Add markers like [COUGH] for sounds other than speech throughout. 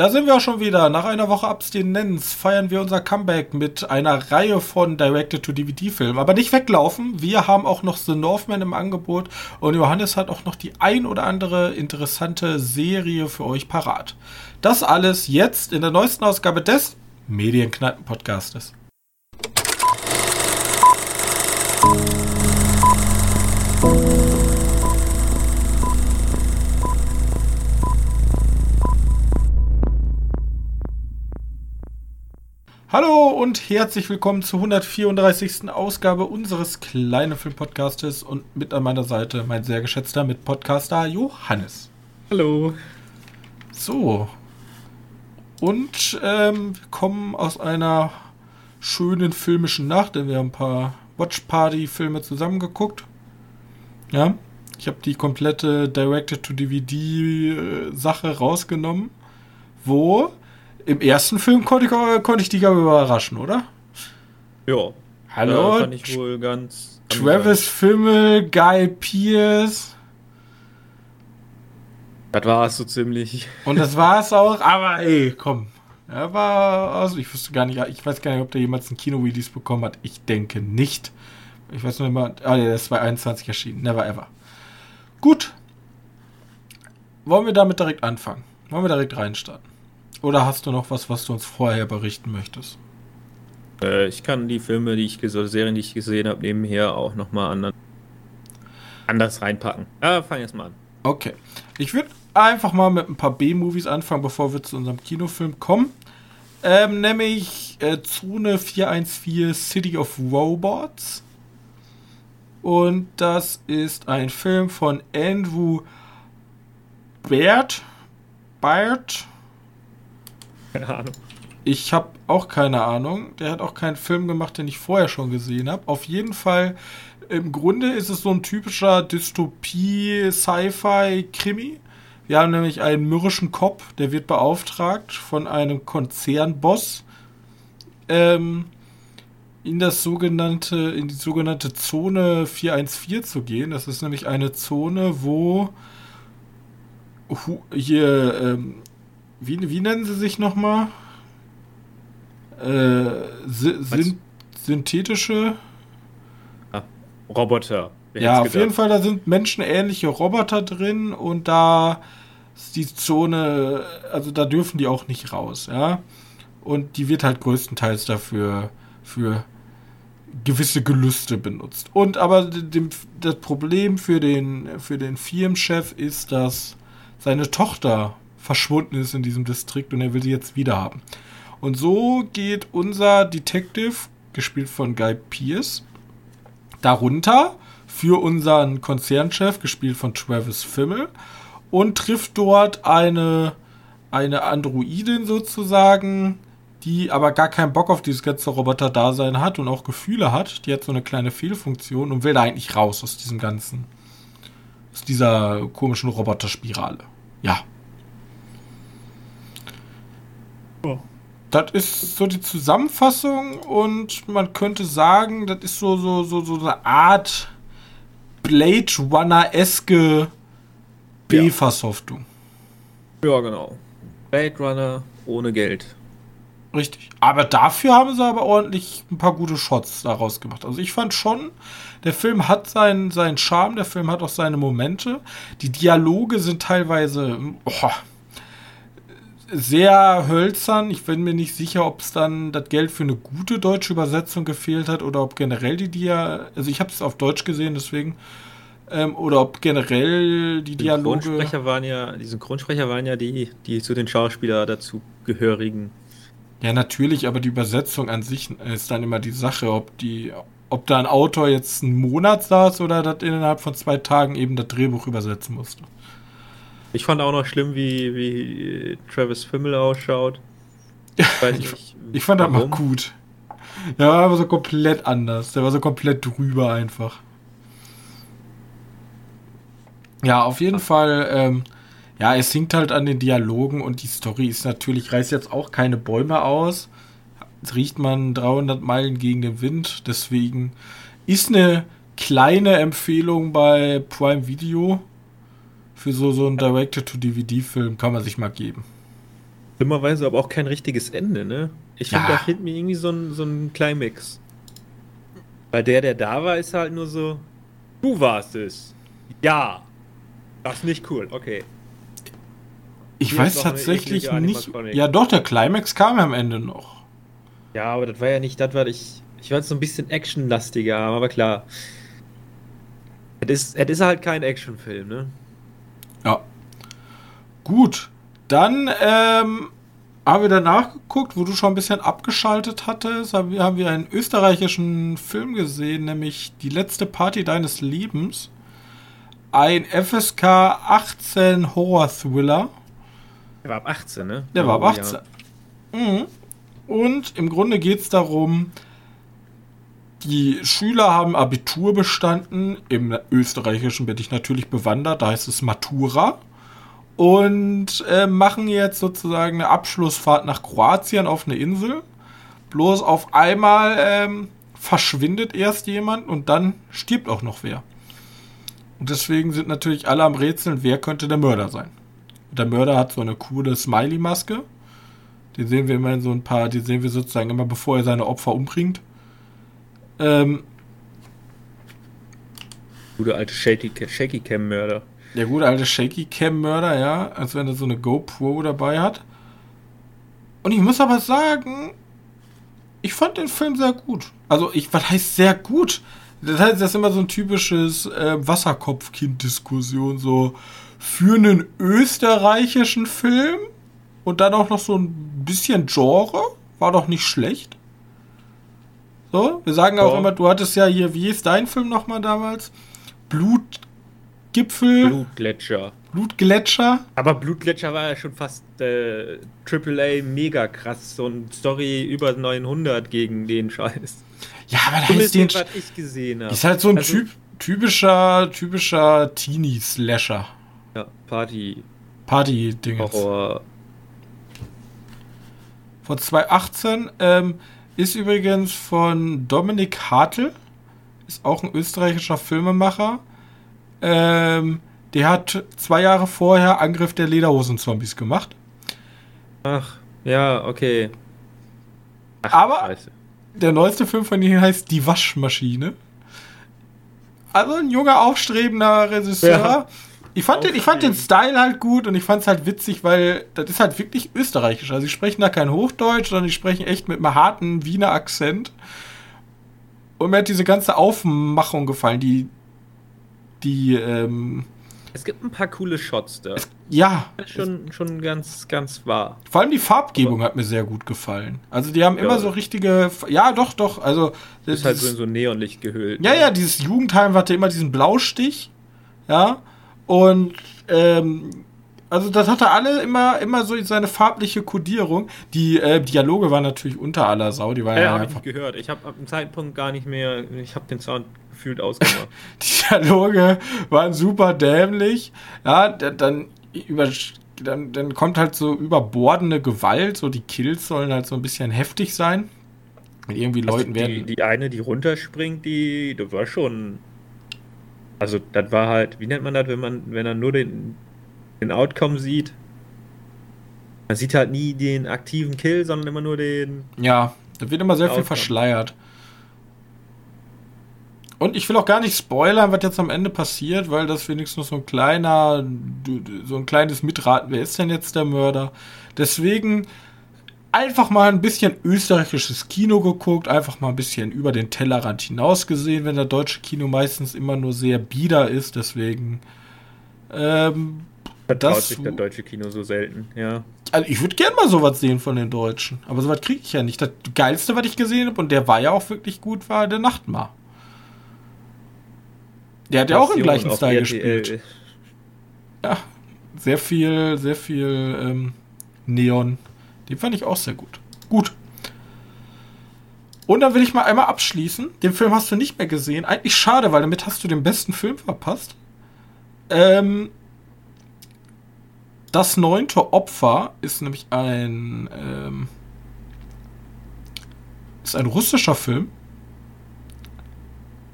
Da sind wir auch schon wieder. Nach einer Woche Abstinenz feiern wir unser Comeback mit einer Reihe von Directed-to-DVD-Filmen. Aber nicht weglaufen. Wir haben auch noch The Northman im Angebot und Johannes hat auch noch die ein oder andere interessante Serie für euch parat. Das alles jetzt in der neuesten Ausgabe des Medienkneipen-Podcastes. Hallo und herzlich willkommen zur 134. Ausgabe unseres kleinen Filmpodcastes und mit an meiner Seite mein sehr geschätzter Mitpodcaster Johannes. Hallo. So. Und ähm, wir kommen aus einer schönen filmischen Nacht, denn wir haben ein paar Watch Party Filme zusammengeguckt. Ja, ich habe die komplette Directed-to-DVD-Sache rausgenommen, wo im ersten Film konnte ich, konnte ich die gar überraschen, oder? Ja. Hallo? fand ich wohl ganz. Travis Fimmel, Guy Pierce. Das war es so ziemlich. [LAUGHS] Und das war es auch, aber ey, komm. Er war, also ich wüsste gar nicht, ich weiß gar nicht, ob der jemals ein Kino-Release bekommen hat. Ich denke nicht. Ich weiß nur immer, ah, der ist 2021 erschienen. Never ever. Gut. Wollen wir damit direkt anfangen? Wollen wir direkt reinstarten? Oder hast du noch was, was du uns vorher berichten möchtest? Äh, ich kann die Filme, die ich oder Serien, die ich gesehen habe, nebenher auch nochmal anders, anders reinpacken. Ja, fang jetzt mal an. Okay. Ich würde einfach mal mit ein paar B-Movies anfangen, bevor wir zu unserem Kinofilm kommen. Ähm, nämlich äh, Zone 414 City of Robots. Und das ist ein Film von Andrew Baird. Baird. Keine Ahnung. Ich habe auch keine Ahnung. Der hat auch keinen Film gemacht, den ich vorher schon gesehen habe. Auf jeden Fall, im Grunde ist es so ein typischer Dystopie-Sci-Fi-Krimi. Wir haben nämlich einen mürrischen Kopf, der wird beauftragt von einem Konzernboss, ähm, in das sogenannte, in die sogenannte Zone 414 zu gehen. Das ist nämlich eine Zone, wo hier ähm, wie, wie nennen sie sich nochmal? Äh, sind synthetische ah, Roboter. Wer ja, auf jeden Fall, da sind menschenähnliche Roboter drin und da ist die Zone, also da dürfen die auch nicht raus, ja. Und die wird halt größtenteils dafür für gewisse Gelüste benutzt. Und aber dem, das Problem für den, für den Firmenchef ist, dass seine Tochter verschwunden ist in diesem Distrikt und er will sie jetzt wieder haben. Und so geht unser Detective, gespielt von Guy Pierce, darunter für unseren Konzernchef, gespielt von Travis Fimmel, und trifft dort eine, eine Androidin sozusagen, die aber gar keinen Bock auf dieses ganze Roboter-Dasein hat und auch Gefühle hat. Die hat so eine kleine Fehlfunktion und will eigentlich raus aus diesem ganzen, aus dieser komischen Roboterspirale. Ja, Das ist so die Zusammenfassung und man könnte sagen, das ist so, so, so, so eine Art Blade Runner-eske B-Versoftung. Ja. ja, genau. Blade Runner ohne Geld. Richtig. Aber dafür haben sie aber ordentlich ein paar gute Shots daraus gemacht. Also ich fand schon, der Film hat seinen, seinen Charme, der Film hat auch seine Momente. Die Dialoge sind teilweise, oh, sehr hölzern. Ich bin mir nicht sicher, ob es dann das Geld für eine gute deutsche Übersetzung gefehlt hat oder ob generell die Dia, also ich habe es auf Deutsch gesehen, deswegen ähm, oder ob generell die, die Dialoge. Synchronsprecher waren ja, die Synchronsprecher waren ja die, die zu den Schauspielern dazu gehörigen. Ja, natürlich, aber die Übersetzung an sich ist dann immer die Sache, ob die, ob da ein Autor jetzt einen Monat saß oder das innerhalb von zwei Tagen eben das Drehbuch übersetzen musste. Ich fand auch noch schlimm, wie, wie Travis Fimmel ausschaut. Ich, ich, [LAUGHS] ich fand das mal gut. Der war aber so komplett anders. Der war so komplett drüber einfach. Ja, auf jeden Fall. Ähm, ja, es hinkt halt an den Dialogen und die Story ist natürlich, reißt jetzt auch keine Bäume aus. Jetzt riecht man 300 Meilen gegen den Wind. Deswegen ist eine kleine Empfehlung bei Prime Video für so, so einen Director-to-DVD-Film kann man sich mal geben. Schlimmerweise aber auch kein richtiges Ende, ne? Ich finde, Ja. da fehlt mir irgendwie so ein, so ein Climax. Weil der, der da war, ist halt nur so, du warst es. Ja. Das ist nicht cool, okay. Ich Hier weiß tatsächlich nicht. Ja, doch, der Climax kam ja am Ende noch. Ja, aber das war ja nicht das, was ich. Ich war jetzt so ein bisschen actionlastiger, aber klar. Es ist, es ist halt kein Actionfilm, ne? Ja. Gut. Dann ähm, haben wir danach geguckt, wo du schon ein bisschen abgeschaltet hattest, haben wir, haben wir einen österreichischen Film gesehen, nämlich Die letzte Party deines Lebens. Ein FSK 18 Horror-Thriller. Der war ab 18, ne? Der war ab Oh, 18. Mhm. Und im Grunde geht es darum, die Schüler haben Abitur bestanden. Im Österreichischen bin ich natürlich bewandert, da heißt es Matura. Und äh, machen jetzt sozusagen eine Abschlussfahrt nach Kroatien auf eine Insel. Bloß auf einmal ähm, verschwindet erst jemand und dann stirbt auch noch wer. Und deswegen sind natürlich alle am Rätseln, wer könnte der Mörder sein. Der Mörder hat so eine coole Smiley-Maske. Die sehen wir immer in so ein paar, die sehen wir sozusagen immer, bevor er seine Opfer umbringt. Ähm, Gute alte Shaky, Shaky Cam Mörder. der gute alte Shaky Cam Mörder, ja, als wenn er so eine GoPro dabei hat. Und ich muss aber sagen, ich fand den Film sehr gut. Also, ich, was heißt sehr gut? Das heißt, das ist immer so ein typisches äh, Wasserkopfkind-Diskussion, so für einen österreichischen Film und dann auch noch so ein bisschen Genre, war doch nicht schlecht. So, wir sagen auch Ja. immer, du hattest ja hier, wie hieß dein Film nochmal damals? Blutgipfel, Blutgletscher. Blutgletscher. Aber Blutgletscher war ja schon fast äh, AAA mega krass. So ein Story über 900 gegen den Scheiß. Ja, aber da ist den, den, was ich gesehen habe. ist halt so ein Also- typ, typischer, typischer Teenie-Slasher. Ja, Party, Party-Dingens. Horror. Von 2018 ähm, ist übrigens von Dominik Hartl, ist auch ein österreichischer Filmemacher. Ähm, der hat zwei Jahre vorher Angriff der Lederhosen-Zombies gemacht. Ach, ja, okay. Ach, Aber- Scheiße. Der neueste Film von ihm heißt Die Waschmaschine. Also ein junger, aufstrebender Regisseur. Ja. Ich fand, den, ich fand den Style halt gut und ich fand es halt witzig, weil das ist halt wirklich österreichisch. Also, sie sprechen da kein Hochdeutsch, sondern die sprechen echt mit einem harten Wiener Akzent. Und mir hat diese ganze Aufmachung gefallen, die. Die, ähm. Es gibt ein paar coole Shots da. Ja, Das ist schon, schon ganz, ganz wahr. Vor allem die Farbgebung hat mir sehr gut gefallen. Also, die haben Ja. immer so richtige. Ja, doch, doch. Also, Ist halt so in so Neonlicht gehüllt. Ja, ne? ja, dieses Jugendheim hatte immer diesen Blaustich. Ja. Und ähm, also das hatte alle immer, immer so seine farbliche Kodierung. Die äh, Dialoge waren natürlich unter aller Sau. Die waren Ja, ja, habe ich gehört. Ich habe ab dem Zeitpunkt gar nicht mehr. Ich habe den Sound gefühlt ausgemacht. [LAUGHS] Die Dialoge waren super dämlich. Ja, dann über. Dann, dann kommt halt so überbordene Gewalt, so die Kills sollen halt so ein bisschen heftig sein. Mit irgendwie Leuten Also die, werden. die eine, die runterspringt, die, das war schon. Also, das war halt, wie nennt man das, wenn man, wenn er nur den, den Outcome sieht? Man sieht halt nie den aktiven Kill, sondern immer nur den. Ja, da wird immer sehr viel verschleiert. Und ich will auch gar nicht spoilern, was jetzt am Ende passiert, weil das wenigstens so ein kleiner, so ein kleines Mitraten, wer ist denn jetzt der Mörder? Deswegen einfach mal ein bisschen österreichisches Kino geguckt, einfach mal ein bisschen über den Tellerrand hinaus gesehen, wenn der deutsche Kino meistens immer nur sehr bieder ist, deswegen ähm, Vertraut Das- sich das deutsche Kino so selten, ja. also ich würde gerne mal sowas sehen von den Deutschen. Aber sowas kriege ich ja nicht. Das Geilste, was ich gesehen habe, und der war ja auch wirklich gut, war der Nachtmar. Der hat ja auch im gleichen Style RTL. gespielt. Ja, sehr viel, sehr viel ähm, Neon. Den fand ich auch sehr gut. Gut. Und dann will ich mal einmal abschließen. Den Film hast du nicht mehr gesehen. Eigentlich schade, weil damit hast du den besten Film verpasst. Ähm, das neunte Opfer ist nämlich ein ähm, ist ein russischer Film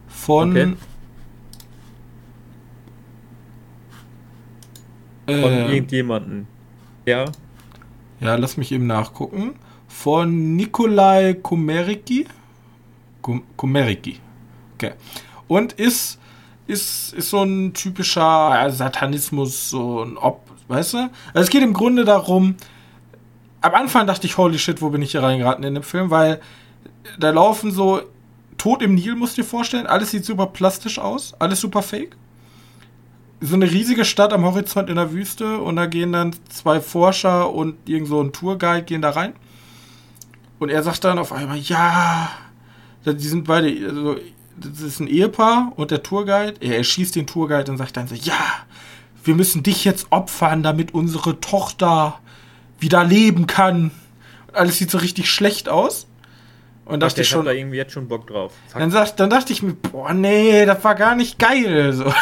von Okay. Von äh, irgendjemanden. Ja. Ja, lass mich eben nachgucken. Von Nikolai Komeriki. Komeriki. Okay. Und ist, ist, ist so ein typischer Satanismus, so ein Ob, weißt du? Also es geht im Grunde darum, am Anfang dachte ich, holy shit, wo bin ich hier reingeraten in den Film, weil da laufen so Tod im Nil, musst du dir vorstellen. Alles sieht super plastisch aus, alles super fake. So eine riesige Stadt am Horizont in der Wüste und da gehen dann zwei Forscher und irgend so ein Tourguide gehen da rein. Und er sagt dann auf einmal, ja, die sind beide, also, das ist ein Ehepaar und der Tourguide, er erschießt den Tourguide und sagt dann so, ja, wir müssen dich jetzt opfern, damit unsere Tochter wieder leben kann. Und alles sieht so richtig schlecht aus. Und dachte ich schon. da irgendwie jetzt schon Bock drauf. Dann, sagt, dann dachte ich mir, boah, nee, das war gar nicht geil. So.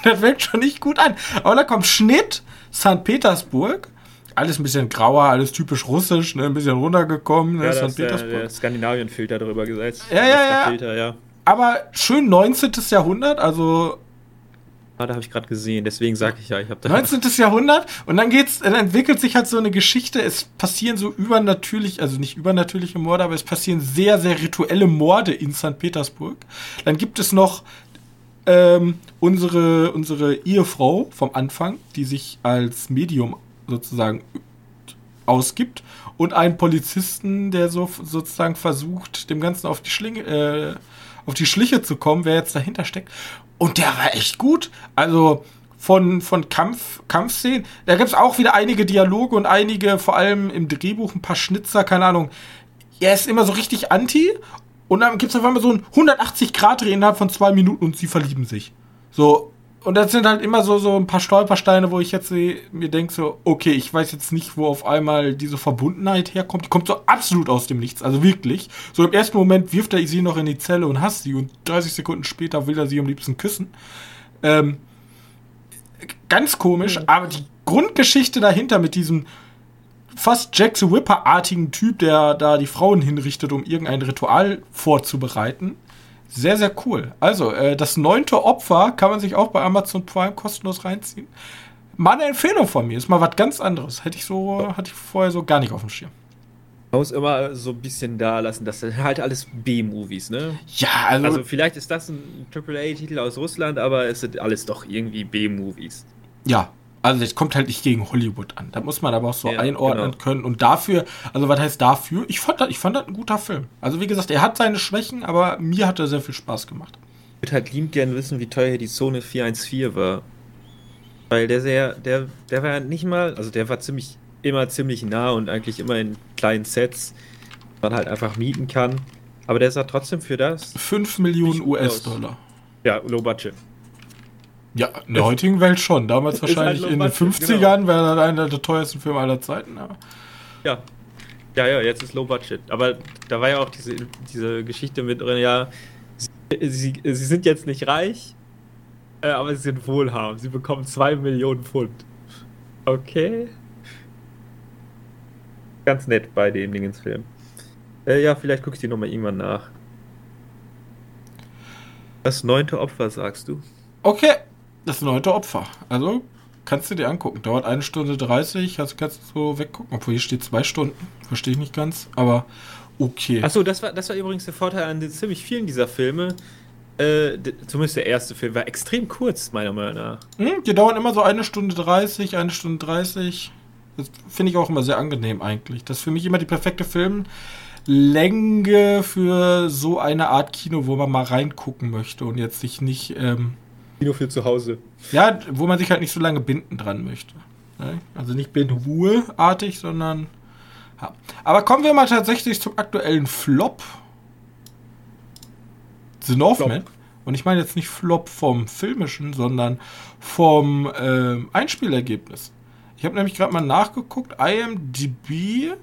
[LAUGHS] das fängt schon nicht gut an. Aber da kommt Schnitt, St. Petersburg. Alles ein bisschen grauer, alles typisch russisch, ne? ein bisschen runtergekommen. Ne? Ja, St. Petersburg. Der, der Skandinavien-Filter drüber gesetzt. Ja, ja, ja. Filter, ja. Aber schön 19. Jahrhundert, also Ah, da habe ich gerade gesehen, deswegen sage ich ja, ich habe da. 19. Jahrhundert und dann geht's, dann entwickelt sich halt so eine Geschichte. Es passieren so übernatürlich, also nicht übernatürliche Morde, aber es passieren sehr, sehr rituelle Morde in St. Petersburg. Dann gibt es noch ähm, unsere, unsere Ehefrau vom Anfang, die sich als Medium sozusagen ausgibt und einen Polizisten, der so sozusagen versucht, dem Ganzen auf die Schlinge, äh, auf die Schliche zu kommen, wer jetzt dahinter steckt. Und der war echt gut. Also von, von Kampf, Kampfszenen. Da gibt es auch wieder einige Dialoge und einige, vor allem im Drehbuch, ein paar Schnitzer, keine Ahnung. Er ist immer so richtig anti. Und dann gibt es auf einmal so ein 180-Grad-Dreh innerhalb von zwei Minuten und sie verlieben sich. So, und das sind halt immer so, so ein paar Stolpersteine, wo ich jetzt mir denke, so, okay, ich weiß jetzt nicht, wo auf einmal diese Verbundenheit herkommt. Die kommt so absolut aus dem Nichts, also wirklich. So im ersten Moment wirft er sie noch in die Zelle und hasst sie und 30 Sekunden später will er sie am liebsten küssen. Ähm, ganz komisch, mhm. aber die Grundgeschichte dahinter mit diesem fast Jack the Whipper-artigen Typ, der da die Frauen hinrichtet, um irgendein Ritual vorzubereiten, sehr, sehr cool. Also, äh, das neunte Opfer kann man sich auch bei Amazon Prime kostenlos reinziehen. Mal eine Empfehlung von mir. Ist mal was ganz anderes. Hätte ich so, hatte ich vorher so gar nicht auf dem Schirm. Man muss immer so ein bisschen da lassen, das sind halt alles B-Movies, ne? Ja, also. Also, vielleicht ist das ein AAA-Titel aus Russland, aber es sind alles doch irgendwie B-Movies. Ja, also es kommt halt nicht gegen Hollywood an. Da muss man aber auch so ja, einordnen genau. können. Und dafür, also was heißt dafür? Ich fand, das, ich fand das ein guter Film. Also wie gesagt, er hat seine Schwächen, aber mir hat er sehr viel Spaß gemacht. Ich würde halt lieb gerne wissen, wie teuer die Zone 414 war. Weil der sehr, der, der war nicht mal, also der war ziemlich, immer ziemlich nah und eigentlich immer in kleinen Sets, man halt einfach mieten kann. Aber der sah trotzdem für das. 5 Millionen US-Dollar. Ja, Low Budget. Ja, in der heutigen Welt schon. Damals [LAUGHS] wahrscheinlich halt in den 50ern genau. wäre das einer der teuersten Filme aller Zeiten. Aber. Ja. Ja, ja, jetzt ist Low Budget. Aber da war ja auch diese, diese Geschichte mit drin, ja, sie, sie, sie sind jetzt nicht reich, äh, aber sie sind wohlhabend. Sie bekommen 2 Millionen Pfund. Okay. Ganz nett bei dem Dingensfilm. Äh, ja, vielleicht gucke ich die nochmal irgendwann nach. Das neunte Opfer, sagst du? Okay, das neunte Opfer. Also kannst du dir angucken. Dauert eine Stunde 30, also kannst du so weggucken. Obwohl hier steht zwei Stunden. Verstehe ich nicht ganz, aber okay. Achso, das war, das war übrigens der Vorteil an den, ziemlich vielen dieser Filme. Äh, zumindest der erste Film war extrem kurz, meiner Meinung nach. Hm, die dauern immer so eine Stunde 30, eine Stunde 30. Das finde ich auch immer sehr angenehm eigentlich. Das ist für mich immer die perfekte Filmlänge für so eine Art Kino, wo man mal reingucken möchte und jetzt sich nicht ähm, Kino für zu Hause. Ja, wo man sich halt nicht so lange binden dran möchte. Ne? Also nicht Ben Hur-artig, sondern. Ja. Aber kommen wir mal tatsächlich zum aktuellen Flop. The Northman. Flop. Und ich meine jetzt nicht Flop vom filmischen, sondern vom äh, Einspielergebnis. Ich habe nämlich gerade mal nachgeguckt. IMDb,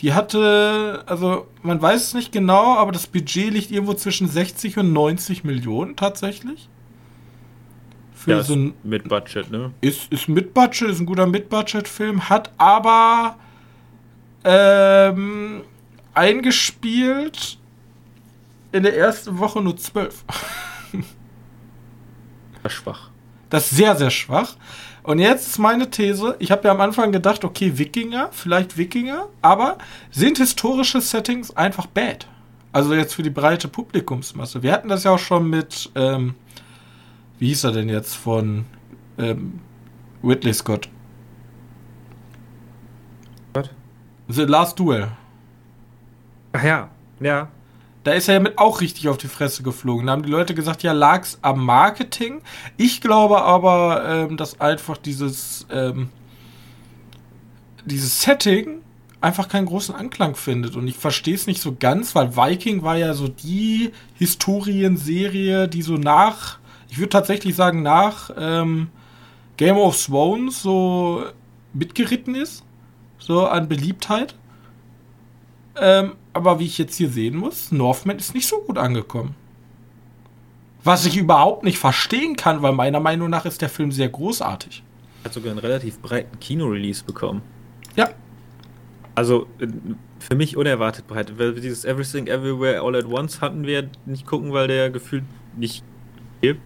die hatte, also man weiß es nicht genau, aber das Budget liegt irgendwo zwischen 60 und 90 Millionen tatsächlich für ja, so ein. Mit Budget, ne? Ist, ist mit Budget, ist ein guter Mit-Budget-Film, hat aber ähm, eingespielt in der ersten Woche nur zwölf. Das ist schwach. Das ist sehr, sehr schwach. Und jetzt ist meine These, ich habe ja am Anfang gedacht, okay, Wikinger, vielleicht Wikinger, aber sind historische Settings einfach bad? Also jetzt für die breite Publikumsmasse. Wir hatten das ja auch schon mit, ähm, wie hieß er denn jetzt von ähm, Ridley Scott? Was? The Last Duel. Ach ja, ja. Da ist er ja mit auch richtig auf die Fresse geflogen. Da haben die Leute gesagt, ja, lag's am Marketing. Ich glaube aber, ähm, dass einfach dieses, ähm, dieses Setting einfach keinen großen Anklang findet. Und ich verstehe es nicht so ganz, weil Viking war ja so die Historienserie, die so nach, ich würde tatsächlich sagen, nach ähm, Game of Thrones so mitgeritten ist. So an Beliebtheit. Ähm, aber wie ich jetzt hier sehen muss, Northman ist nicht so gut angekommen. Was ich überhaupt nicht verstehen kann, weil meiner Meinung nach ist der Film sehr großartig. Hat sogar einen relativ breiten Kinorelease bekommen. Ja. Also äh, für mich unerwartet breit. Weil dieses Everything Everywhere All at Once hatten wir nicht gucken, weil der gefühlt nicht gibt.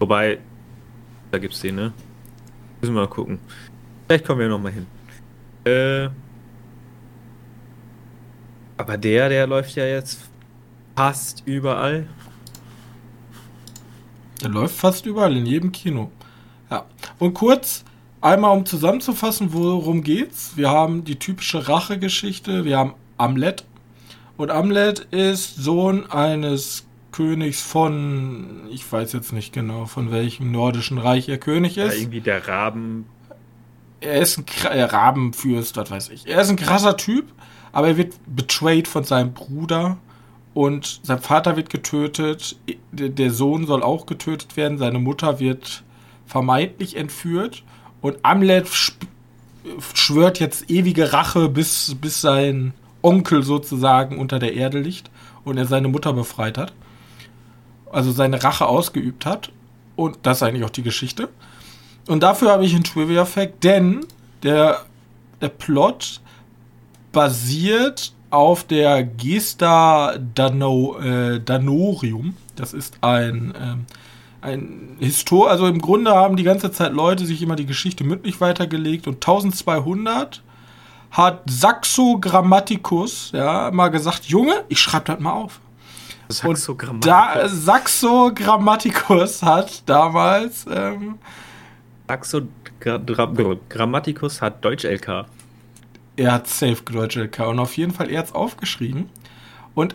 Wobei, da gibt's den, ne? Müssen wir mal gucken. Vielleicht kommen wir noch mal hin. Äh, aber der, der läuft ja jetzt fast überall. Der läuft fast überall, in jedem Kino. Ja. Und kurz, einmal um zusammenzufassen, worum geht's. Wir haben die typische Rachegeschichte, wir haben Amlet. Und Amlet ist Sohn eines Königs von, ich weiß jetzt nicht genau, von welchem nordischen Reich er König ist. Ja, irgendwie der Raben. Er ist ein äh, Rabenfürst, was weiß ich. Er ist ein krasser Typ, aber er wird betrayed von seinem Bruder und sein Vater wird getötet, der Sohn soll auch getötet werden, seine Mutter wird vermeintlich entführt und Amlet schwört jetzt ewige Rache, bis, bis sein Onkel sozusagen unter der Erde liegt und er seine Mutter befreit hat. Also seine Rache ausgeübt hat. Und das ist eigentlich auch die Geschichte. Und dafür habe ich einen Trivia-Fact, denn der, der Plot basiert auf der Gesta Dano, äh, Danorium. Das ist ein, ähm, ein Histor, also im Grunde haben die ganze Zeit Leute sich immer die Geschichte mündlich weitergelegt und 1200 hat Saxo Grammaticus ja mal gesagt, Junge, ich schreibe das mal auf. Saxo Grammaticus. Da, Saxo Grammaticus hat damals ähm, Saxo Grammaticus hat Deutsch LK. Er hat safe Deutsch LK und auf jeden Fall er hat's aufgeschrieben. Und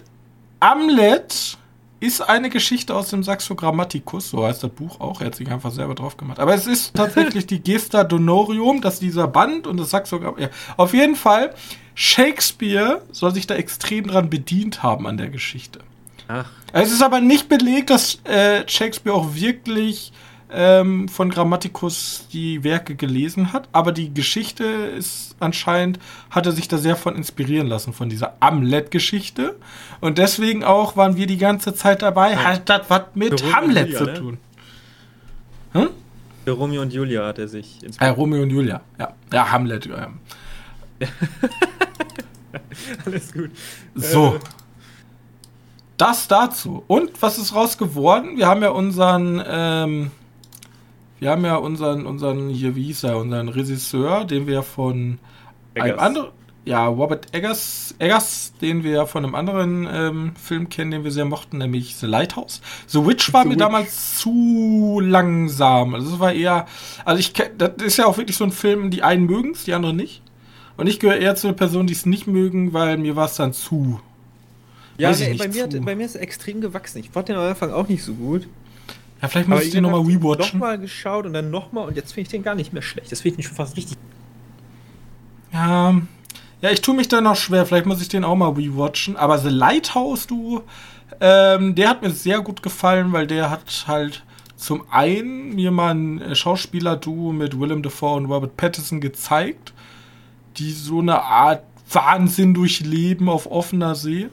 Amlet ist eine Geschichte aus dem Saxo Grammaticus, so heißt das Buch auch. Er hat sich einfach selber drauf gemacht. Aber es ist tatsächlich die Gesta Donorium, dass dieser Band und das Saxo ja. Auf jeden Fall, Shakespeare soll sich da extrem dran bedient haben an der Geschichte. Ach. Es ist aber nicht belegt, dass äh, Shakespeare auch wirklich ähm, von Grammaticus die Werke gelesen hat, aber die Geschichte ist anscheinend, hat er sich da sehr von inspirieren lassen, von dieser Amlet-Geschichte. Und deswegen auch waren wir die ganze Zeit dabei, ja. hat das was mit Romeo Hamlet Julia, zu ne? tun. Ne? Hm? Für Romeo und Julia hat er sich inspiriert. Ja, Romeo und Julia, ja. Ja, Hamlet, ja. [LAUGHS] Alles gut. So. Das dazu. Und was ist raus geworden? Wir haben ja unseren ähm, wir haben ja unseren, unseren, hier, wie hieß er, unseren Regisseur, den wir von Eggers. einem anderen, ja, Robert Eggers, Eggers, den wir von einem anderen ähm, Film kennen, den wir sehr mochten, nämlich The Lighthouse. The Witch war The mir Witch. damals zu langsam. Also es war eher, also ich das ist ja auch wirklich so ein Film, die einen mögen es, die anderen nicht. Und ich gehöre eher zu einer Person, die es nicht mögen, weil mir war es dann zu. Ja, nee, bei, mir hat, bei mir ist es extrem gewachsen. Ich fand den am Anfang auch nicht so gut. Ja, vielleicht muss ich den nochmal rewatchen. nochmal geschaut und dann nochmal und jetzt finde ich den gar nicht mehr schlecht. Das finde ich schon fast richtig. Ja, ja, ich tue mich da noch schwer. Vielleicht muss ich den auch mal rewatchen. Aber The Lighthouse, du, ähm, der hat mir sehr gut gefallen, weil der hat halt zum einen mir mal ein Schauspieler-Duo mit Willem Dafoe und Robert Pattinson gezeigt, die so eine Art Wahnsinn durchleben auf offener See.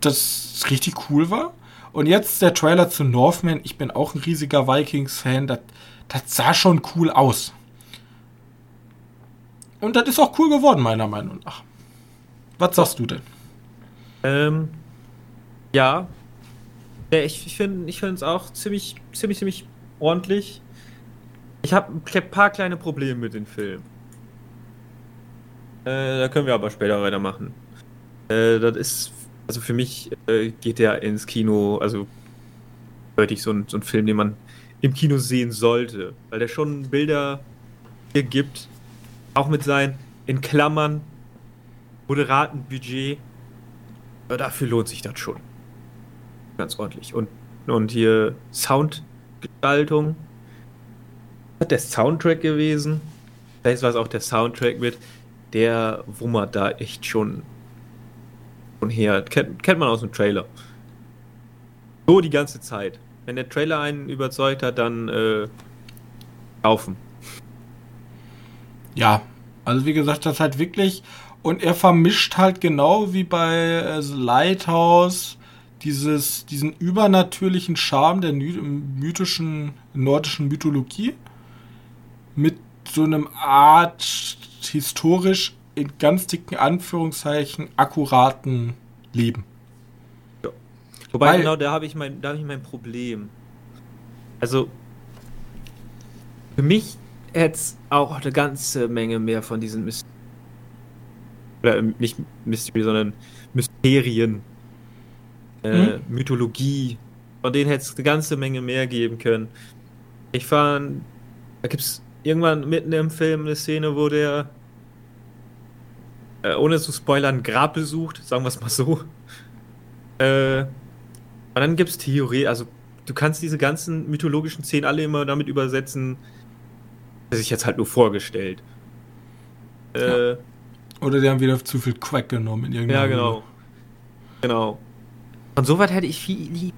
Das richtig cool war. Und jetzt der Trailer zu Northman. Ich bin auch ein riesiger Vikings-Fan. Das, das sah schon cool aus. Und das ist auch cool geworden, meiner Meinung nach. Was sagst du denn? Ähm, ja. ja ich ich finde es auch ziemlich, ziemlich, ziemlich ordentlich. Ich habe ein paar kleine Probleme mit dem Film. Äh, da können wir aber später weitermachen. Äh, das ist, also für mich äh, geht der ins Kino, also deutlich so ein, so ein Film, den man im Kino sehen sollte, weil der schon Bilder hier gibt, auch mit seinen, in Klammern, moderaten Budget. Aber dafür lohnt sich das schon. Ganz ordentlich. Und, und hier Soundgestaltung. Hat der Soundtrack gewesen. Vielleicht war es auch der Soundtrack mit, der wummert da echt schon von her. Kennt, kennt man aus dem Trailer. So die ganze Zeit. Wenn der Trailer einen überzeugt hat, dann äh, kaufen. Ja, also wie gesagt, das halt wirklich. Und er vermischt halt genau wie bei äh, Lighthouse dieses, diesen übernatürlichen Charme der mythischen nordischen Mythologie mit so einem Art historisch in ganz dicken Anführungszeichen akkuraten Leben. Ja. Wobei Weil, genau da habe ich mein da habe ich mein Problem. Also für mich hätte es auch eine ganze Menge mehr von diesen Myst oder ähm, nicht Mystery, sondern Mysterien, äh, mhm. Mythologie, von denen hätte es eine ganze Menge mehr geben können. Ich fand, da gibt es irgendwann mitten im Film eine Szene, wo der, äh, ohne zu spoilern, Grab besucht, sagen wir es mal so. Äh, und dann gibt es Theorie, also du kannst diese ganzen mythologischen Szenen alle immer damit übersetzen, sich jetzt halt nur vorgestellt. Äh, ja. Oder die haben wieder zu viel Quack genommen in irgendeiner Ja, genau. Höhe. Genau. Und so weit hätte ich viel lieb.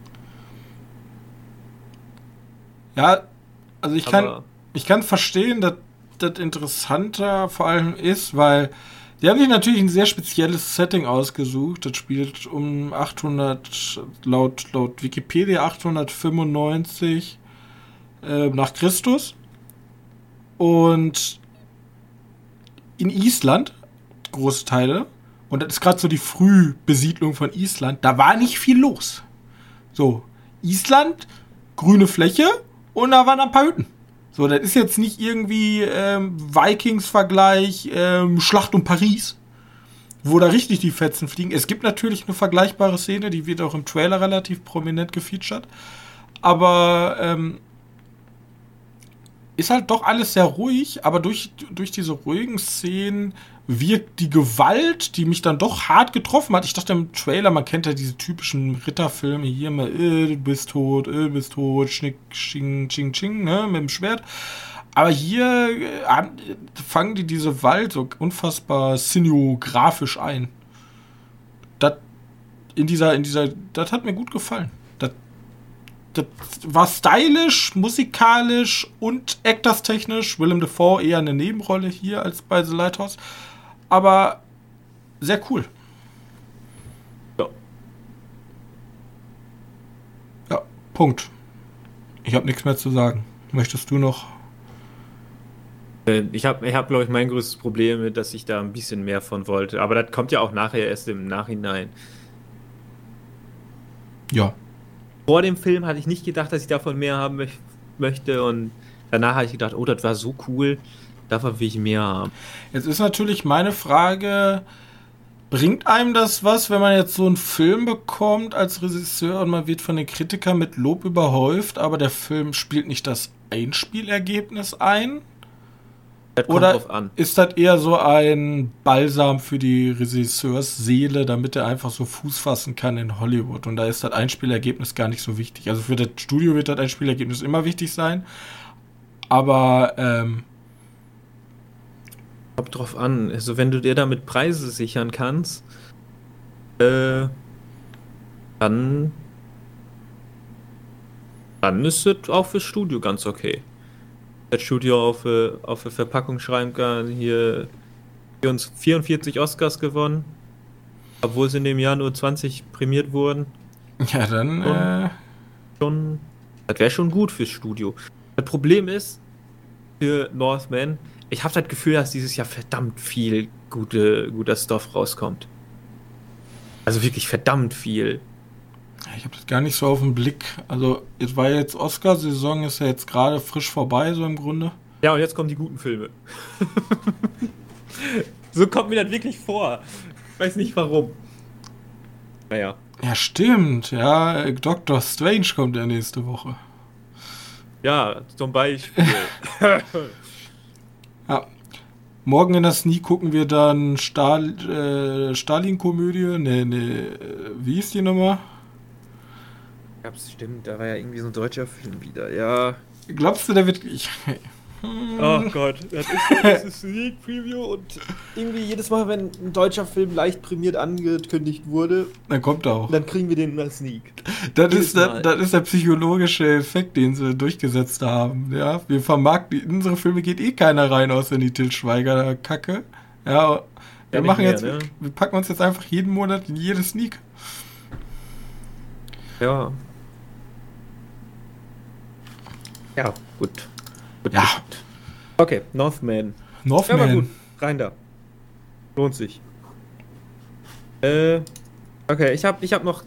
Ja, also ich Aber kann, ich kann verstehen, dass das interessanter vor allem ist, weil die haben sich natürlich ein sehr spezielles Setting ausgesucht. Das spielt um 800, laut, laut Wikipedia 895 äh, nach Christus. Und in Island, große Teile, und das ist gerade so die Frühbesiedlung von Island, da war nicht viel los. So, Island, grüne Fläche und da waren ein paar Hütten. So, das ist jetzt nicht irgendwie ähm, Vikings-Vergleich, ähm, Schlacht um Paris, wo da richtig die Fetzen fliegen. Es gibt natürlich eine vergleichbare Szene, die wird auch im Trailer relativ prominent gefeatured. Aber ähm, ist halt doch alles sehr ruhig, aber durch, durch diese ruhigen Szenen wirkt die Gewalt, die mich dann doch hart getroffen hat. Ich dachte im Trailer, man kennt ja diese typischen Ritterfilme hier immer, äh, du bist tot, äh, du bist tot, schnick, sching, ching, ching, ne, mit dem Schwert. Aber hier äh, fangen die diese Gewalt so unfassbar cineografisch ein. Das in dieser, in dieser, das hat mir gut gefallen. Das, das war stylisch, musikalisch und actors-technisch. Willem Dafoe eher eine Nebenrolle hier als bei The Lighthouse aber sehr cool. Ja. Ja, Punkt. Ich habe nichts mehr zu sagen. Möchtest du noch? Äh, ich habe, ich hab, glaube ich, mein größtes Problem mit, dass ich da ein bisschen mehr von wollte. Aber das kommt ja auch nachher erst im Nachhinein. Ja. Vor dem Film hatte ich nicht gedacht, dass ich davon mehr haben möchte. Und danach habe ich gedacht, oh, das war so cool. Davon will ich mehr haben. Jetzt ist natürlich meine Frage, bringt einem das was, wenn man jetzt so einen Film bekommt als Regisseur und man wird von den Kritikern mit Lob überhäuft, aber der Film spielt nicht das Einspielergebnis ein? Oder ist das eher so ein Balsam für die Regisseursseele, damit er einfach so Fuß fassen kann in Hollywood? Und da ist das Einspielergebnis gar nicht so wichtig. Also für das Studio wird das Einspielergebnis immer wichtig sein. Aber ähm, Kommt drauf an. Also wenn du dir damit Preise sichern kannst, äh, dann, dann ist es auch fürs Studio ganz okay. Das Studio auf, äh, auf der Verpackung schreiben kann, hier uns 44 Oscars gewonnen, obwohl sie in dem Jahr nur 20 prämiert wurden. [LAUGHS] Ja, dann. Schon, äh... schon das wäre schon gut fürs Studio. Das Problem ist, für Northman, ich habe das Gefühl, dass dieses Jahr verdammt viel gute, guter Stoff rauskommt. Also wirklich verdammt viel. Ich habe das gar nicht so auf den Blick. Also, es war jetzt Oscar-Saison, ist ja jetzt gerade frisch vorbei, so im Grunde. Ja, und jetzt kommen die guten Filme. [LAUGHS] so kommt mir das wirklich vor. Ich weiß nicht warum. Naja. Ja, stimmt. Ja, Doctor Strange kommt ja nächste Woche. Ja, zum Beispiel. [LAUGHS] Morgen in der Sneak gucken wir dann Stal äh, Stalin-Komödie. Ne, ne, wie ist die Nummer? Gab's, stimmt, da war ja irgendwie so ein deutscher Film wieder, ja. Glaubst du, der wird. Ich, Oh Gott, das ist so eine Sneak Preview und irgendwie jedes Mal, wenn ein deutscher Film leicht prämiert angekündigt wurde, dann kommt er auch. Dann kriegen wir den als Sneak. Das ist, das, das, ist der psychologische Effekt, den sie durchgesetzt haben. Ja, wir vermarkten, in unsere Filme geht eh keiner rein, außer in die Til Schweiger Kacke. Ja, wir ja, machen mehr, jetzt, ne? wir packen uns jetzt einfach jeden Monat in jede Sneak. Ja. Ja, gut. Ja. Okay, Northman. Northman. Ja, aber gut. Rein da. Lohnt sich. Äh, okay, ich habe ich hab noch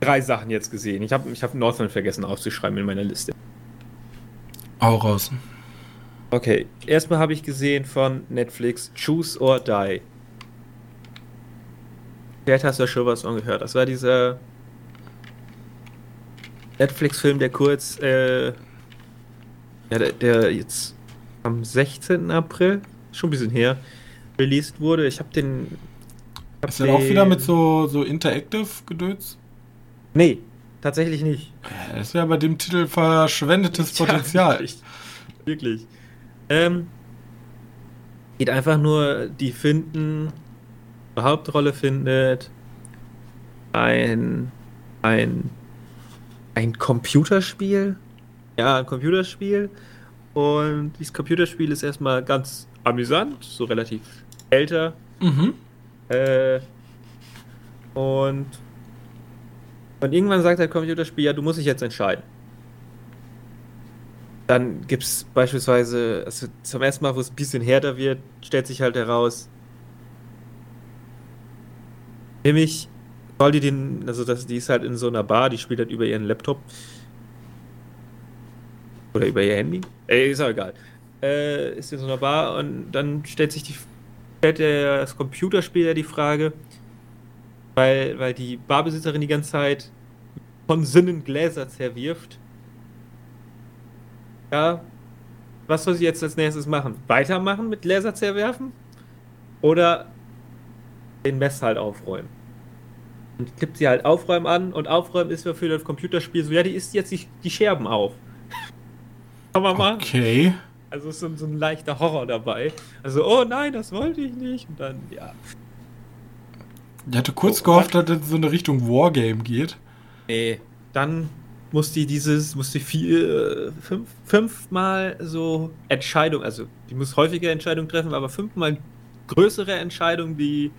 drei Sachen jetzt gesehen. Ich habe ich hab Northman vergessen aufzuschreiben in meiner Liste. Auch raus. Okay, erstmal habe ich gesehen von Netflix Choose or Die. Vielleicht hast du ja schon was angehört. Das war dieser Netflix-Film, der kurz, äh, ja, der, der, jetzt am 16. April, schon ein bisschen her, released wurde. Ich habe den. Hab ist der auch wieder mit so, so Interactive-Gedöns? Nee, tatsächlich nicht. Das ja bei dem Titel verschwendetes [LAUGHS] Potenzial. Wirklich. wirklich. Ähm, geht einfach nur, die finden, eine Hauptrolle findet ein, ein ein Computerspiel. Ja, ein Computerspiel. Und dieses Computerspiel ist erstmal ganz amüsant, so relativ älter. Mhm. Äh, und, und irgendwann sagt der Computerspiel, ja, du musst dich jetzt entscheiden. Dann gibt es beispielsweise, also zum ersten Mal, wo es ein bisschen härter wird, stellt sich halt heraus, nämlich soll die den, also das, die ist halt in so einer Bar, die spielt halt über ihren Laptop. Oder über ihr Handy. Ey, ist auch egal. Äh, ist in so einer Bar und dann stellt sich die, stellt der, das Computerspiel die Frage, weil, weil die Barbesitzerin die ganze Zeit von Sinnen Gläser zerwirft. Ja, was soll sie jetzt als nächstes machen? Weitermachen mit Gläser zerwerfen? Oder den Mess halt aufräumen? Und tippt sie halt Aufräumen an und Aufräumen ist für das Computerspiel so, ja, die isst jetzt die, die Scherben auf. Kann man machen. Okay. Also ist so, so ein leichter Horror dabei. Also, oh nein, das wollte ich nicht. Und dann, ja. Ich hatte kurz oh, gehofft, dass es so eine Richtung Wargame geht. Nee, dann muss die dieses, muss die vier, fünf, fünfmal so Entscheidungen, also die muss häufiger Entscheidungen treffen, aber fünfmal größere Entscheidungen, die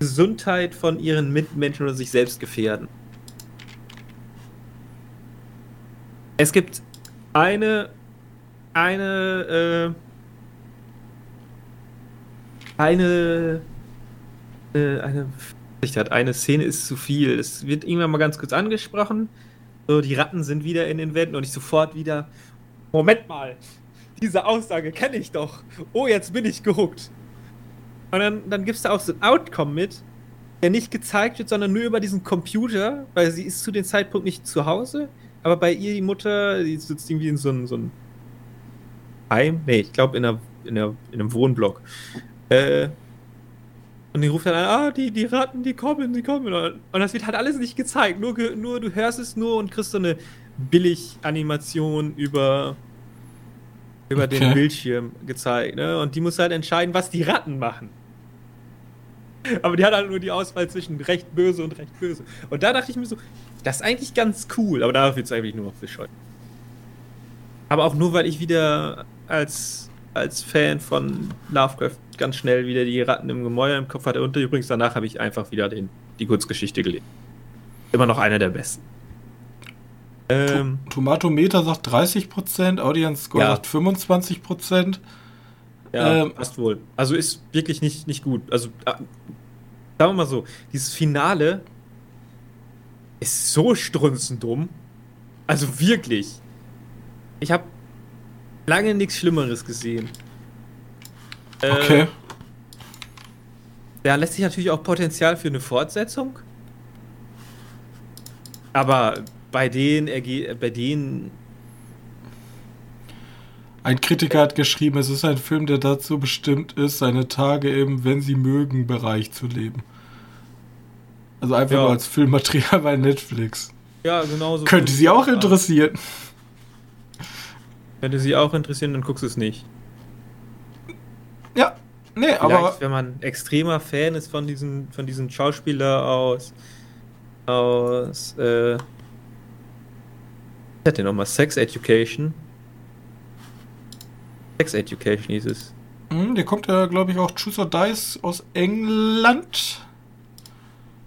Gesundheit von ihren Mitmenschen oder sich selbst gefährden. Es gibt eine, eine, äh, eine, äh, eine, eine Szene ist zu viel. Es wird irgendwann mal ganz kurz angesprochen. So, die Ratten sind wieder in den Wänden und ich sofort wieder. Moment mal, diese Aussage kenne ich doch. Oh, jetzt bin ich gehuckt. Und dann, dann es da auch so ein Outcome mit, der nicht gezeigt wird, sondern nur über diesen Computer, weil sie ist zu dem Zeitpunkt nicht zu Hause, aber bei ihr die Mutter, die sitzt irgendwie in so einem, so einem Heim, nee, ich glaube in, in, in einem Wohnblock. Äh, und die ruft dann an, ah, die, die Ratten, die kommen, die kommen. Und das wird halt alles nicht gezeigt. Nur, nur du hörst es nur und kriegst so eine Billig-Animation über, über okay. den Bildschirm gezeigt. Ne? Und die muss halt entscheiden, was die Ratten machen. Aber die hat halt nur die Auswahl zwischen recht böse und recht böse. Und da dachte ich mir so, das ist eigentlich ganz cool, aber da wird es eigentlich nur noch bescheuert. Aber auch nur, weil ich wieder als, als Fan von Lovecraft ganz schnell wieder die Ratten im Gemäuer im Kopf hatte. Und übrigens danach habe ich einfach wieder den, die Kurzgeschichte gelesen. Immer noch einer der besten. Ähm, Tomatometer sagt 30%, Audience Score ja. sagt 25%. Ja, ähm, passt wohl. Also ist wirklich nicht, nicht gut. Also, äh, sagen wir mal so, dieses Finale ist so strunzendumm. Also wirklich. Ich habe lange nichts Schlimmeres gesehen. Äh, Okay. Da lässt sich natürlich auch Potenzial für eine Fortsetzung. Aber bei den, Erge bei denen Ein Kritiker hat geschrieben, es ist ein Film, der dazu bestimmt ist, seine Tage im Wenn sie mögen Bereich zu leben. Also einfach Ja. nur als Filmmaterial bei Netflix. Ja, genau so. Könnte sie auch interessieren. Könnte sie auch interessieren, dann guckst du es nicht. Ja, nee, Vielleicht, aber wenn man extremer Fan ist von diesen, von diesen Schauspieler aus, aus, äh, was hat der nochmal? Sex Education. Sex Education hieß es. hm, der kommt ja, glaube ich, auch Choose or Dice aus England.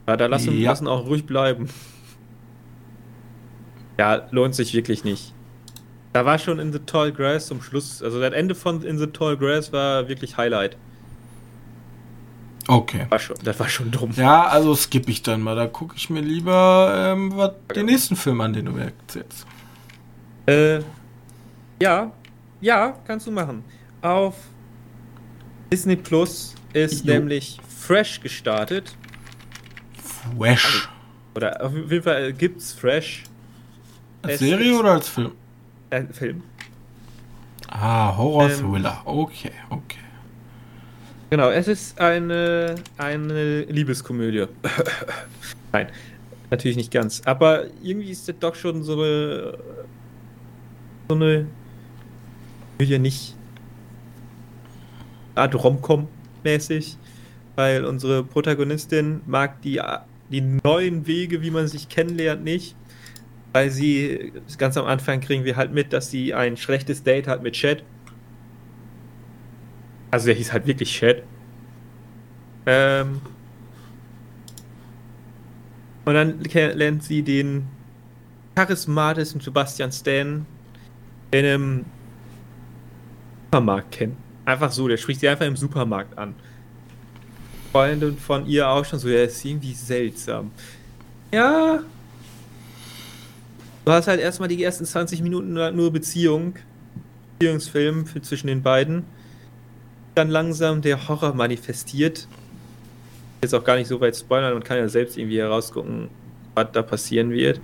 Ja, da lassen, Ja. lassen auch ruhig bleiben. Ja, lohnt sich wirklich nicht. Da war schon In the Tall Grass zum Schluss, also das Ende von In the Tall Grass war wirklich Highlight. Okay. War schon, das war schon dumm. Ja, also skippe ich dann mal. Da gucke ich mir lieber ähm, was, den nächsten Film an, den du mir erzählst. Äh, ja, ja, kannst du machen. Auf Disney Plus ist Jo. nämlich Fresh gestartet. Fresh. Oder auf jeden Fall gibt's Fresh Als es Serie oder als Film? äh, Film. Ah, Horror Ähm, Thriller. Okay, okay. Genau, es ist eine, eine Liebeskomödie. [LAUGHS] Nein, natürlich nicht ganz. Aber irgendwie ist das doch schon so eine. So eine. Will ja nicht. Art Romcom-mäßig. Weil unsere Protagonistin mag die, die neuen Wege, wie man sich kennenlernt, nicht. Weil sie ganz am Anfang kriegen wir halt mit, dass sie ein schlechtes Date hat mit Chad. Also der hieß halt wirklich Chad. Ähm. Und dann lernt sie den charismatischen Sebastian Stan in einem Supermarkt kennen. Einfach so, der spricht sie einfach im Supermarkt an. Freundin von ihr auch schon so, ja, ist irgendwie seltsam. Ja. Du hast halt erstmal die ersten 20 Minuten nur- Beziehung. Beziehungsfilm zwischen den beiden dann langsam der Horror manifestiert. Jetzt auch gar nicht so weit spoilern und kann ja selbst irgendwie herausgucken, was da passieren wird.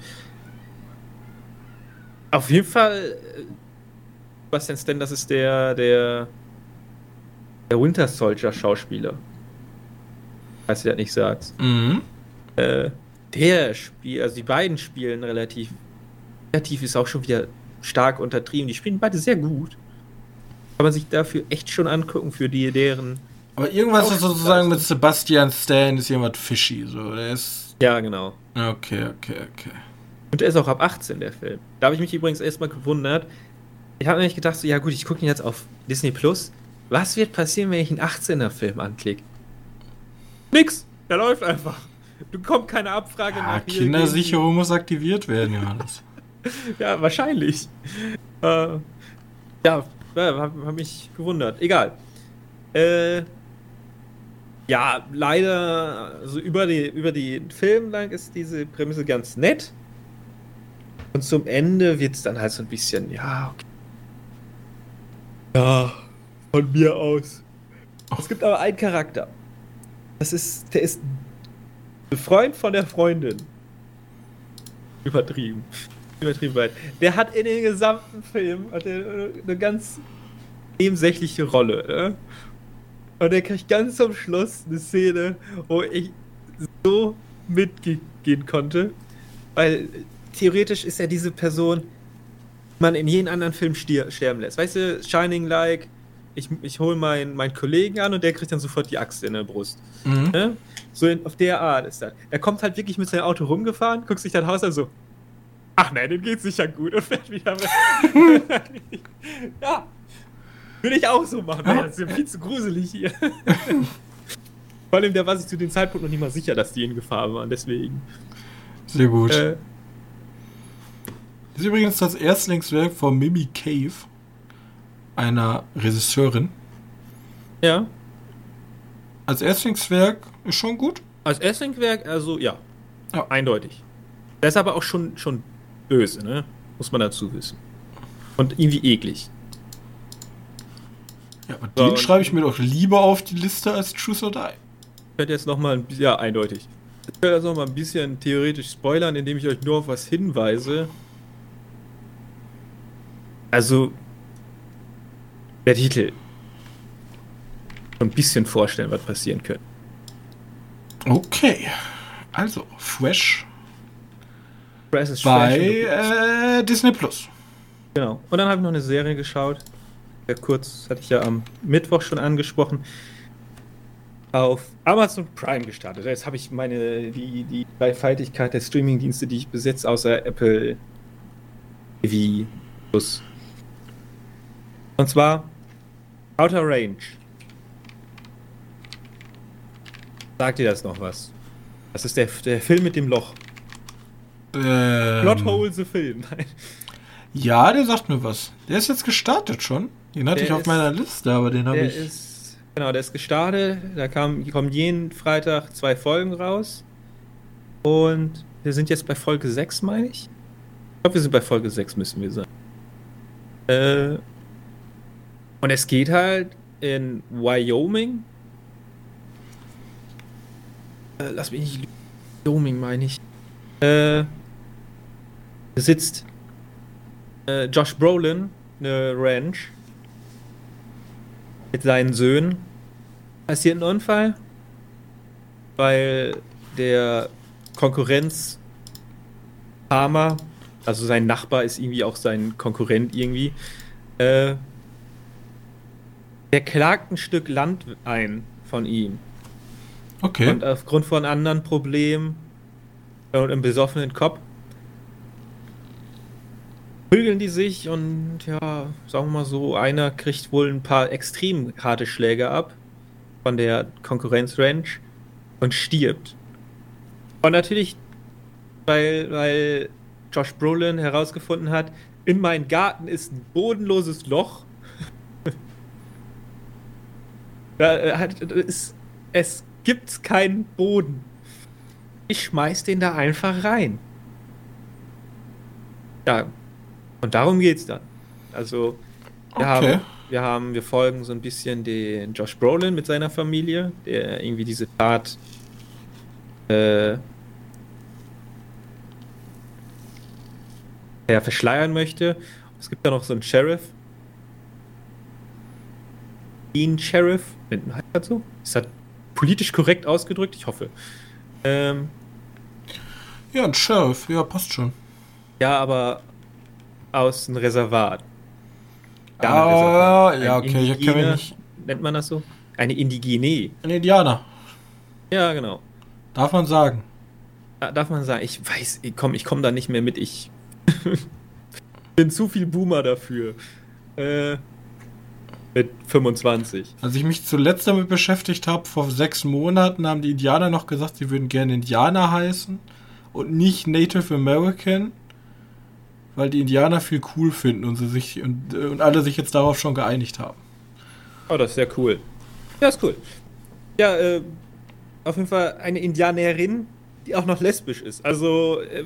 Auf jeden Fall, äh, Sebastian Stan, das ist der, der, der Winter Soldier Schauspieler. Falls du das nicht sagst. Mhm. Äh, der spielt, also die beiden spielen relativ, relativ ist auch schon wieder stark untertrieben. Die spielen beide sehr gut. Kann man sich dafür echt schon angucken, für die, deren. Aber irgendwas ist sozusagen mit Sebastian Stan ist jemand fishy. So, der ist. Ja, genau. Okay, okay, okay. Und der ist auch ab 18, der Film. Da habe ich mich übrigens erstmal gewundert. Ich habe nämlich gedacht, so, ja gut, ich gucke ihn jetzt auf Disney Plus. Was wird passieren, wenn ich einen 18er-Film anklicke? Nix. Der läuft einfach. Du kommt keine Abfrage Ah, nach hier Kindersicherung muss aktiviert werden, Johannes. [LAUGHS] Ja, wahrscheinlich. Äh, ja, habe hab mich gewundert. Egal. Äh, ja, leider, also über, die, über den Film lang ist diese Prämisse ganz nett. Und zum Ende wird es dann halt so ein bisschen, ja, okay. Ja, von mir aus. Es gibt aber einen Charakter. Das ist, der ist ein Freund von der Freundin. Übertrieben. Übertrieben weit. Der hat in den gesamten Film er eine ganz nebensächliche Rolle. Ne? Und der kriegt ganz zum Schluss eine Szene, wo ich so mitgehen konnte. Weil theoretisch ist ja diese Person, die man in jedem anderen Film sterben lässt. Weißt du, Shining Like, ich, ich hole meinen meinen Kollegen an und der kriegt dann sofort die Axt in der Brust. Mhm. Ne? So in, auf der Art ist das. Er kommt halt wirklich mit seinem Auto rumgefahren, guckt sich das Haus an so. Ach nein, dem geht's sicher gut und fährt wieder weg. [LAUGHS] ja. Würde ich auch so machen. Das ist ja viel zu gruselig hier. [LAUGHS] Vor allem, der war sich zu dem Zeitpunkt noch nicht mal sicher, dass die in Gefahr waren, deswegen. Sehr gut. Äh, Das ist übrigens das Erstlingswerk von Mimi Cave, einer Regisseurin. ja. Als Erstlingswerk ist schon gut. Als Erstlingswerk, also ja. Ja. Eindeutig. Der ist aber auch schon, schon böse, ne? Muss man dazu wissen. Und irgendwie eklig. Ja, aber so, den schreibe ich mir doch lieber auf die Liste als Truth or Die. Ich werde jetzt nochmal ein bisschen, ja, eindeutig. Ich werde jetzt nochmal ein bisschen theoretisch spoilern, indem ich euch nur auf was hinweise. Also, der Titel. Ein bisschen vorstellen, was passieren könnte. Okay. Also, Fresh. Fresh ist bei äh, Disney Plus. Genau. Und dann habe ich noch eine Serie geschaut. Ja, kurz, hatte ich ja am Mittwoch schon angesprochen. Auf Amazon Prime gestartet. Jetzt habe ich meine, die, die Dreifaltigkeit der Streamingdienste, die ich besitze, außer Apple TV Plus. Und zwar Outer Range. Sagt dir das noch was? Das ist der, der Film mit dem Loch. Ähm, Plothole the Film. [LAUGHS] ja, der sagt mir was. Der ist jetzt gestartet schon. Den hatte der ich auf ist, meiner Liste, aber den habe ich. Ist, genau, der ist gestartet. Da kam, kommen jeden Freitag zwei Folgen raus. Und wir sind jetzt bei Folge 6, meine ich. Ich glaube, wir sind bei Folge 6, müssen wir sein. Äh, und es geht halt in Wyoming. Äh, lass mich nicht. Wyoming meine ich. Äh, besitzt äh, Josh Brolin eine Ranch mit seinen Söhnen. Passiert ein Unfall, weil der Konkurrenz Farmer, also sein Nachbar ist irgendwie auch sein Konkurrent irgendwie, äh, der klagt ein Stück Land ein von ihm. Okay. Und aufgrund von anderen Problemen und im besoffenen Kopf prügeln die sich und ja, sagen wir mal so, einer kriegt wohl ein paar extrem harte Schläge ab von der Konkurrenz-Ranch und stirbt. Und natürlich, weil, weil Josh Brolin herausgefunden hat, in meinem Garten ist ein bodenloses Loch Da, äh, hat, es, es gibt keinen Boden. Ich schmeiß den da einfach rein. Ja, und darum geht's dann. Also, wir, okay. haben, wir haben, wir folgen so ein bisschen den Josh Brolin mit seiner Familie, der irgendwie diese Tat äh, er verschleiern möchte. Es gibt da noch so einen Sheriff, Dean Sheriff, heißt das so? Ist das politisch korrekt ausgedrückt? Ich hoffe. Ähm, ja, ein Sheriff, ja, passt schon. Ja, aber aus einem Reservat. Ah, Reservat. ja, okay, ich kenne nicht. Nennt man das so? Eine Indigene. Ein Indianer. Ja, genau. Darf man sagen. Darf man sagen. Ich weiß, ich komme ich komm da nicht mehr mit. Ich [LAUGHS] bin zu viel Boomer dafür. Äh, mit 25. Als ich mich zuletzt damit beschäftigt habe, vor sechs Monaten haben die Indianer noch gesagt, sie würden gerne Indianer heißen und nicht Native American, weil die Indianer viel cool finden und, sie sich, und, und alle sich jetzt darauf schon geeinigt haben. Oh, das ist sehr cool. Ja, ist cool. Ja, äh, auf jeden Fall eine Indianerin, die auch noch lesbisch ist. Also äh,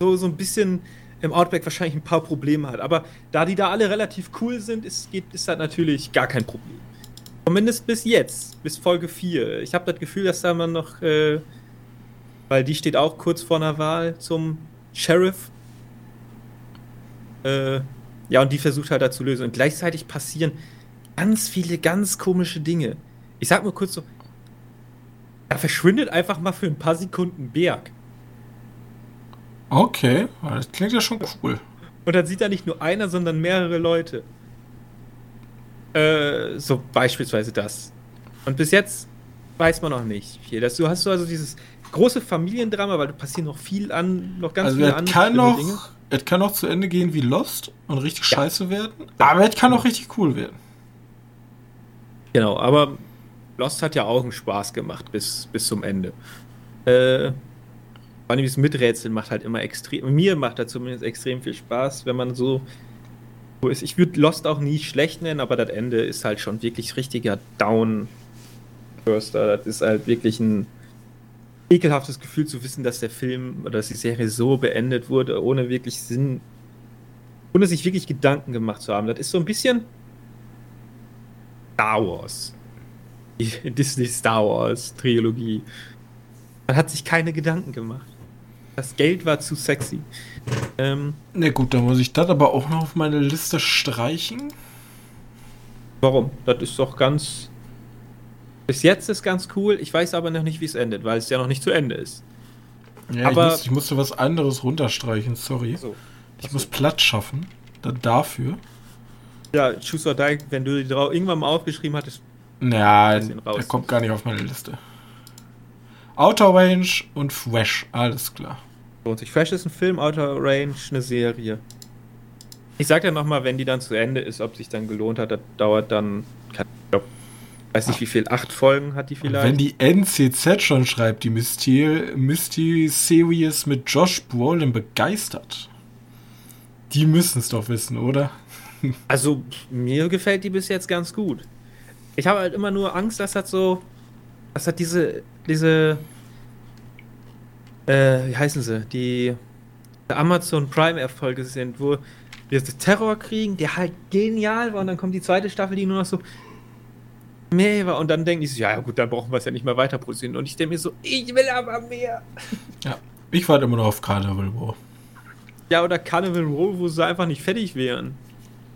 so, so ein bisschen im Outback wahrscheinlich ein paar Probleme hat. Aber da die da alle relativ cool sind, ist, geht, ist das natürlich gar kein Problem. Zumindest bis jetzt, bis Folge 4. Ich habe das Gefühl, dass da man noch, äh, weil die steht auch kurz vor einer Wahl zum Sheriff. Äh, ja, und die versucht halt da zu lösen. Und gleichzeitig passieren ganz viele ganz komische Dinge. Ich sag mal kurz so, da verschwindet einfach mal für ein paar Sekunden Berg. Okay, das klingt ja schon cool. Und dann sieht da nicht nur einer, sondern mehrere Leute. Äh, so beispielsweise das. Und bis jetzt weiß man noch nicht viel. Das, du hast so also dieses große Familiendrama, weil da passieren noch viel an, noch ganz also viele andere kann noch, Dinge. Es kann noch zu Ende gehen wie Lost und richtig ja. scheiße werden, aber es kann auch richtig cool werden. Genau, aber Lost hat ja auch einen Spaß gemacht bis, bis zum Ende. Äh, vor allem dieses Miträtseln macht halt immer extrem, mir macht da zumindest extrem viel Spaß, wenn man so, so ist. Ich würde Lost auch nie schlecht nennen, aber das Ende ist halt schon wirklich richtiger Down. Das ist halt wirklich ein ekelhaftes Gefühl zu wissen, dass der Film oder dass die Serie so beendet wurde, ohne wirklich Sinn, ohne sich wirklich Gedanken gemacht zu haben. Das ist so ein bisschen Star Wars. Die [LAUGHS] Disney Star Wars Trilogie. Man hat sich keine Gedanken gemacht. Das Geld war zu sexy. Ähm, Na gut, dann muss ich das aber auch noch auf meine Liste streichen. Warum? Das ist doch ganz. Bis jetzt ist ganz cool. Ich weiß aber noch nicht, wie es endet, weil es ja noch nicht zu Ende ist. Ja, aber ich, muss, ich musste was anderes runterstreichen, sorry. So. Ich muss Platz schaffen. Dann dafür. Ja, Choose or Die, wenn du die irgendwann mal aufgeschrieben hattest. Ja, der kommt gar nicht auf meine Liste. Outer Range und Fresh, alles klar. Lohnt sich. Fresh ist ein Film, Outer Range eine Serie. Ich sag ja nochmal, wenn die dann zu Ende ist, ob sich dann gelohnt hat, das dauert dann, ich weiß nicht wie viel, acht Folgen hat die vielleicht. wenn die NCZ schon schreibt, die Mystery, Mystery Series mit Josh Brolin begeistert, die müssen es doch wissen, oder? Also, mir gefällt die bis jetzt ganz gut. Ich habe halt immer nur Angst, dass das so, dass hat diese, diese, äh, wie heißen sie, die Amazon Prime Erfolge sind, wo wir Terror kriegen, der halt genial war und dann kommt die zweite Staffel, die nur noch so mehr war und dann denken die so, ja gut, dann brauchen wir es ja nicht mehr weiter produzieren und ich denke mir so, ich will aber mehr. Ja, ich warte immer noch auf Carnival Row. Ja, oder Carnival Row, wo sie einfach nicht fertig wären.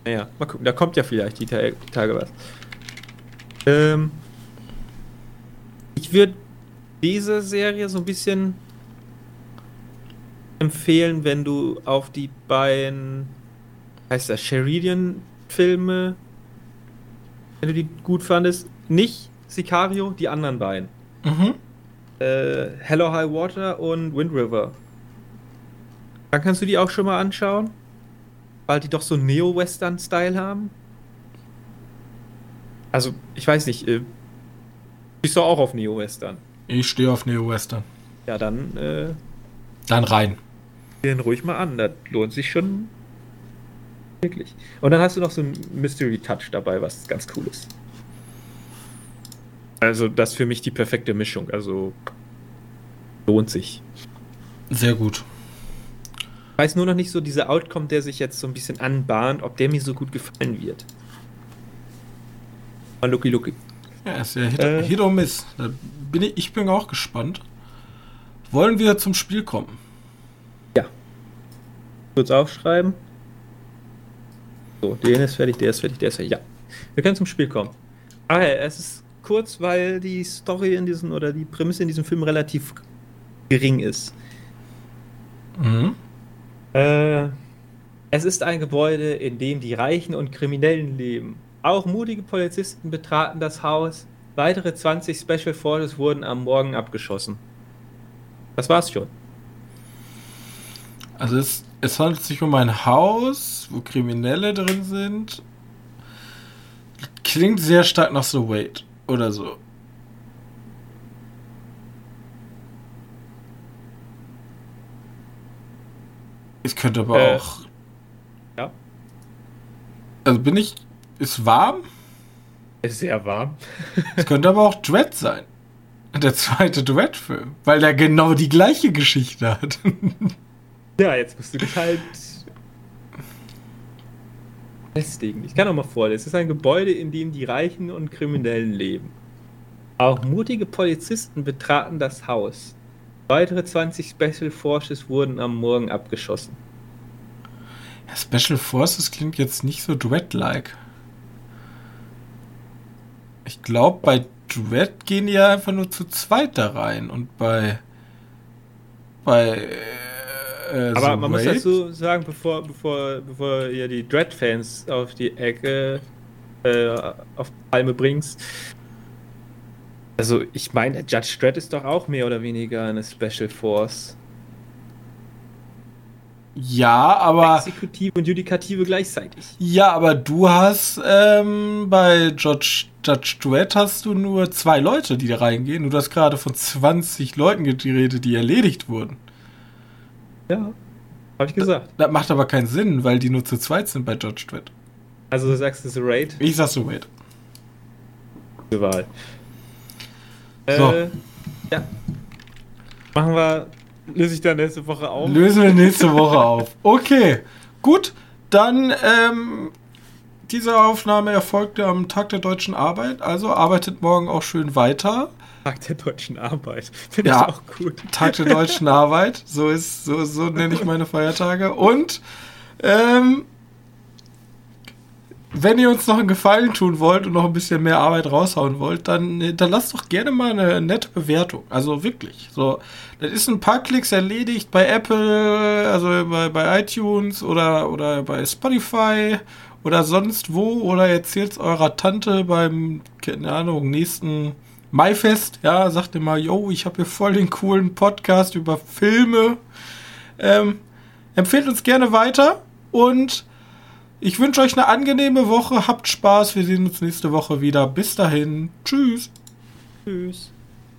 Naja, mal gucken, da kommt ja vielleicht die, Tage, die Tage was. Ähm, ich würde diese Serie so ein bisschen empfehlen, wenn du auf die beiden heißt das, Sheridan-Filme, wenn du die gut fandest. Nicht Sicario, die anderen beiden. Mhm. Äh, Hello High Water und Wind River. Dann kannst du die auch schon mal anschauen, weil die doch so Neo-Western-Style haben. Also, ich weiß nicht, äh, bist du auch auf Neo-Western? Ich stehe auf Neo-Western. Ja, dann, äh, Dann rein. Den ruhig mal an, das lohnt sich schon Wirklich. Und dann hast du noch so einen Mystery Touch dabei, was ganz cool ist. Also, das ist für mich die perfekte Mischung. Also, lohnt sich. Sehr gut. Ich weiß nur noch nicht so, dieser Outcome, der sich jetzt so ein bisschen anbahnt, ob der mir so gut gefallen wird. Mal Lucky Lucky. Ja, ist ja Hit, äh, Hit or Miss. Da bin ich, ich bin auch gespannt. Wollen wir zum Spiel kommen? Ja. Kurz aufschreiben. So, der ist fertig, der ist fertig, der ist fertig. Ja. Wir können zum Spiel kommen. Ah, es ist kurz, weil die Story in diesem oder die Prämisse in diesem Film relativ gering ist. Mhm. Äh, es ist ein Gebäude, in dem die Reichen und Kriminellen leben. Auch mutige Polizisten betraten das Haus. Weitere 20 Special Forces wurden am Morgen abgeschossen. Das war's schon. Also es es handelt sich um ein Haus, wo Kriminelle drin sind. Klingt sehr stark nach The Wait oder so. Es könnte aber äh, auch. Ja. Also bin ich. Ist warm? Ist sehr warm. es könnte aber auch Dread sein. Der zweite Dread-Film. Weil der genau die gleiche Geschichte hat. Ja, jetzt musst du dich halt festigen. Ich kann auch mal vorlesen. Es ist ein Gebäude, in dem die Reichen und Kriminellen leben. Auch mutige Polizisten betraten das Haus. Weitere 20 Special Forces wurden am Morgen abgeschossen. Ja, Special Forces klingt jetzt nicht so Dread-like. Ich glaube, bei Dread gehen die ja einfach nur zu zweit da rein und bei bei äh, Aber man Raid? muss dazu sagen, bevor, bevor, bevor ihr die Dread-Fans auf die Ecke äh, auf Palme bringst. Also, ich meine, Judge Dredd ist doch auch mehr oder weniger eine Special Force. Ja, aber. Exekutive und Judikative gleichzeitig. Ja, aber du hast ähm, bei Judge, Judge Dredd hast du nur zwei Leute, die da reingehen. Du hast gerade von 20 Leuten geredet, die erledigt wurden. Ja, habe ich gesagt. Das, das, macht aber keinen Sinn, weil die nur zu zweit sind bei Judge Dredd. Also du sagst es ist Raid? Ich sag so Raid. Wahl. So. Äh, ja. Machen wir, löse ich dann nächste Woche auf. Lösen wir nächste Woche auf. Okay, gut. Dann, ähm, diese Aufnahme erfolgte am Tag der deutschen Arbeit, also arbeitet morgen auch schön weiter. Tag der deutschen Arbeit. Finde Ja. ich auch gut. Tag der deutschen Arbeit, so ist, so, so nenne ich meine Feiertage. Und, ähm, wenn ihr uns noch einen Gefallen tun wollt und noch ein bisschen mehr Arbeit raushauen wollt, dann, dann lasst doch gerne mal eine nette Bewertung. Also wirklich. So, das ist ein paar Klicks erledigt bei Apple, also bei, bei iTunes oder, oder bei Spotify oder sonst wo. Oder erzählt eurer Tante beim, keine Ahnung, nächsten Maifest. Ja, sagt ihr mal, yo, ich habe hier voll den coolen Podcast über Filme. Ähm, empfehlt uns gerne weiter und ich wünsche euch eine angenehme Woche. Habt Spaß. Wir sehen uns nächste Woche wieder. Bis dahin. Tschüss. Tschüss.